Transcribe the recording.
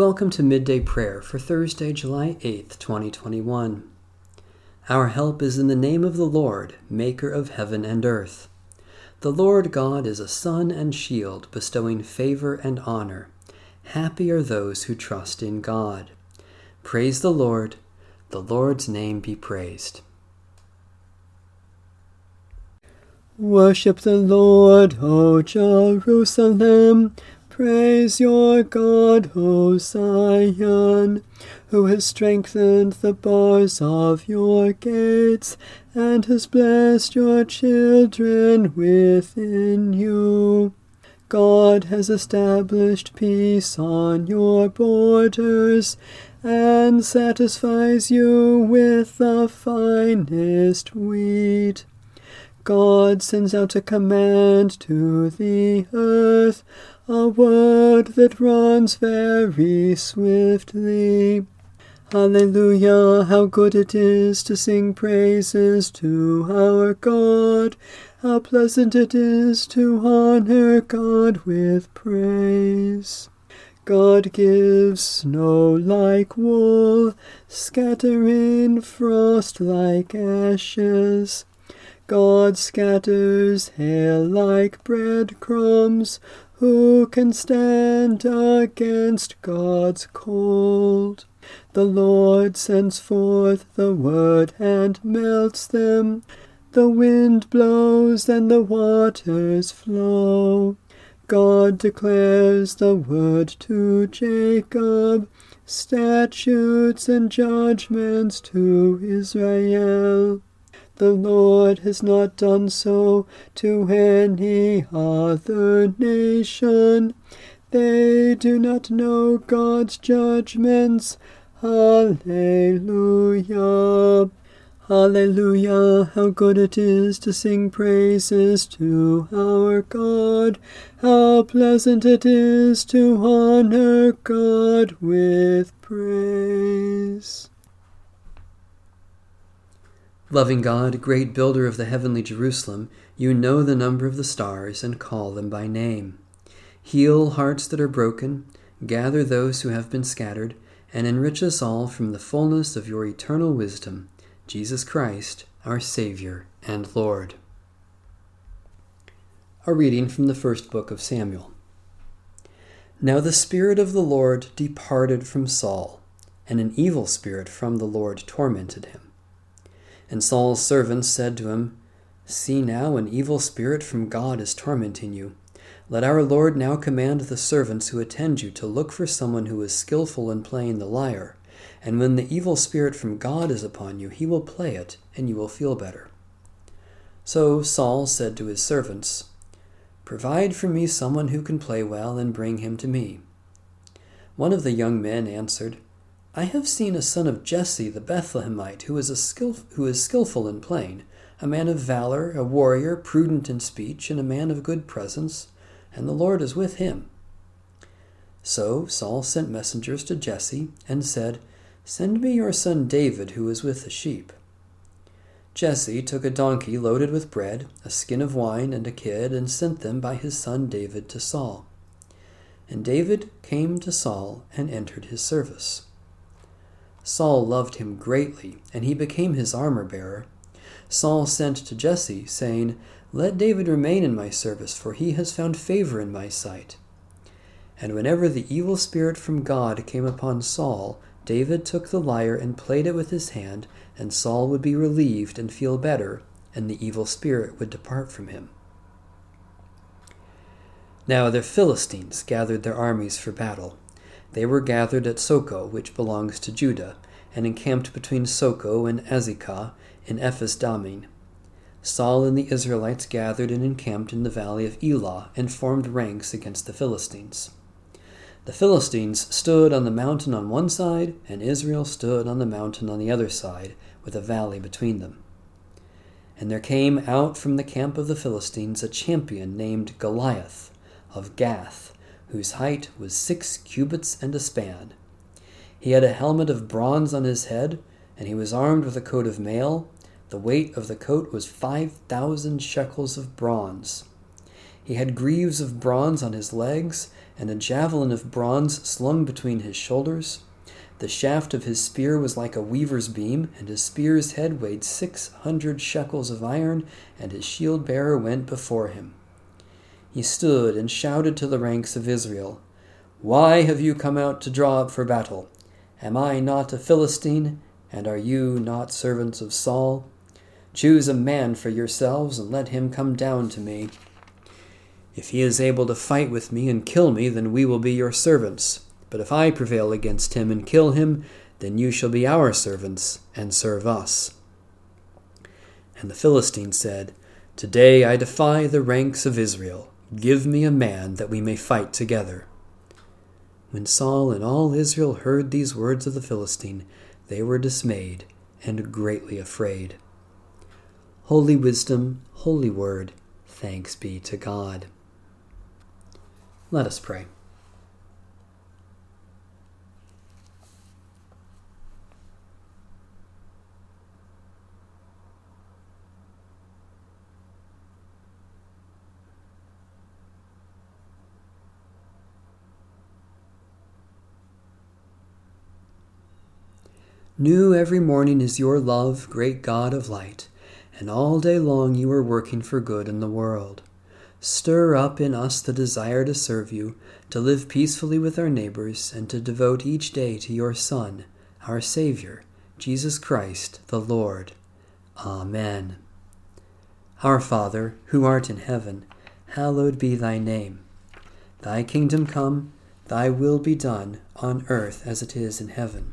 Welcome to Midday Prayer for Thursday, July 8th, 2021. Our help is in the name of the Lord, Maker of heaven and earth. The Lord God is a sun and shield, bestowing favor and honor. Happy are those who trust in God. Praise the Lord. The Lord's name be praised. Worship the Lord, O Jerusalem. Praise your God, O Zion, who has strengthened the bars of your gates and has blessed your children within you. God has established peace on your borders and satisfies you with the finest wheat. God sends out a command to the earth, a word that runs very swiftly. Hallelujah, how good it is to sing praises to our God. How pleasant it is to honor God with praise. God gives snow like wool, scattering frost like ashes. God scatters hail like breadcrumbs. Who can stand against God's cold? The Lord sends forth the word and melts them. The wind blows and the waters flow. God declares the word to Jacob, statutes and judgments to Israel. The Lord has not done so to any other nation. They do not know God's judgments. Hallelujah. Hallelujah. How good it is to sing praises to our God. How pleasant it is to honor God with praise. Loving God, great builder of the heavenly Jerusalem, you know the number of the stars and call them by name. Heal hearts that are broken, gather those who have been scattered, and enrich us all from the fullness of your eternal wisdom, Jesus Christ, our Savior and Lord. A reading from the first book of Samuel. Now the Spirit of the Lord departed from Saul, and an evil spirit from the Lord tormented him. And Saul's servants said to him, See now, an evil spirit from God is tormenting you. Let our Lord now command the servants who attend you to look for someone who is skilful in playing the lyre, and when the evil spirit from God is upon you, he will play it, and you will feel better. So Saul said to his servants, Provide for me someone who can play well, and bring him to me. One of the young men answered, I have seen a son of Jesse the Bethlehemite who is, a skill, who is skilful in playing, a man of valor, a warrior, prudent in speech, and a man of good presence, and the Lord is with him. So Saul sent messengers to Jesse and said, Send me your son David, who is with the sheep. Jesse took a donkey loaded with bread, a skin of wine, and a kid, and sent them by his son David to Saul. And David came to Saul and entered his service. Saul loved him greatly, and he became his armor bearer. Saul sent to Jesse, saying, Let David remain in my service, for he has found favor in my sight. And whenever the evil spirit from God came upon Saul, David took the lyre and played it with his hand, and Saul would be relieved and feel better, and the evil spirit would depart from him. Now the Philistines gathered their armies for battle. They were gathered at Socoh, which belongs to Judah, and encamped between Socoh and Azekah in Ephes Dammim. Saul and the Israelites gathered and encamped in the valley of Elah and formed ranks against the Philistines. The Philistines stood on the mountain on one side, and Israel stood on the mountain on the other side, with a valley between them. And there came out from the camp of the Philistines a champion named Goliath of Gath whose height was six cubits and a span. He had a helmet of bronze on his head, and he was armed with a coat of mail. The weight of the coat was five thousand shekels of bronze. He had greaves of bronze on his legs, and a javelin of bronze slung between his shoulders. The shaft of his spear was like a weaver's beam, and his spear's head weighed six hundred shekels of iron, and his shield bearer went before him. He stood and shouted to the ranks of Israel, Why have you come out to draw up for battle? Am I not a Philistine, and are you not servants of Saul? Choose a man for yourselves, and let him come down to me. If he is able to fight with me and kill me, then we will be your servants. But if I prevail against him and kill him, then you shall be our servants and serve us. And the Philistine said, Today I defy the ranks of Israel. Give me a man that we may fight together. When Saul and all Israel heard these words of the Philistine, they were dismayed and greatly afraid. Holy wisdom, holy word, thanks be to God. Let us pray. New every morning is your love, great God of light, and all day long you are working for good in the world. Stir up in us the desire to serve you, to live peacefully with our neighbors, and to devote each day to your Son, our Savior, Jesus Christ the Lord. Amen. Our Father, who art in heaven, hallowed be thy name. Thy kingdom come, thy will be done, on earth as it is in heaven.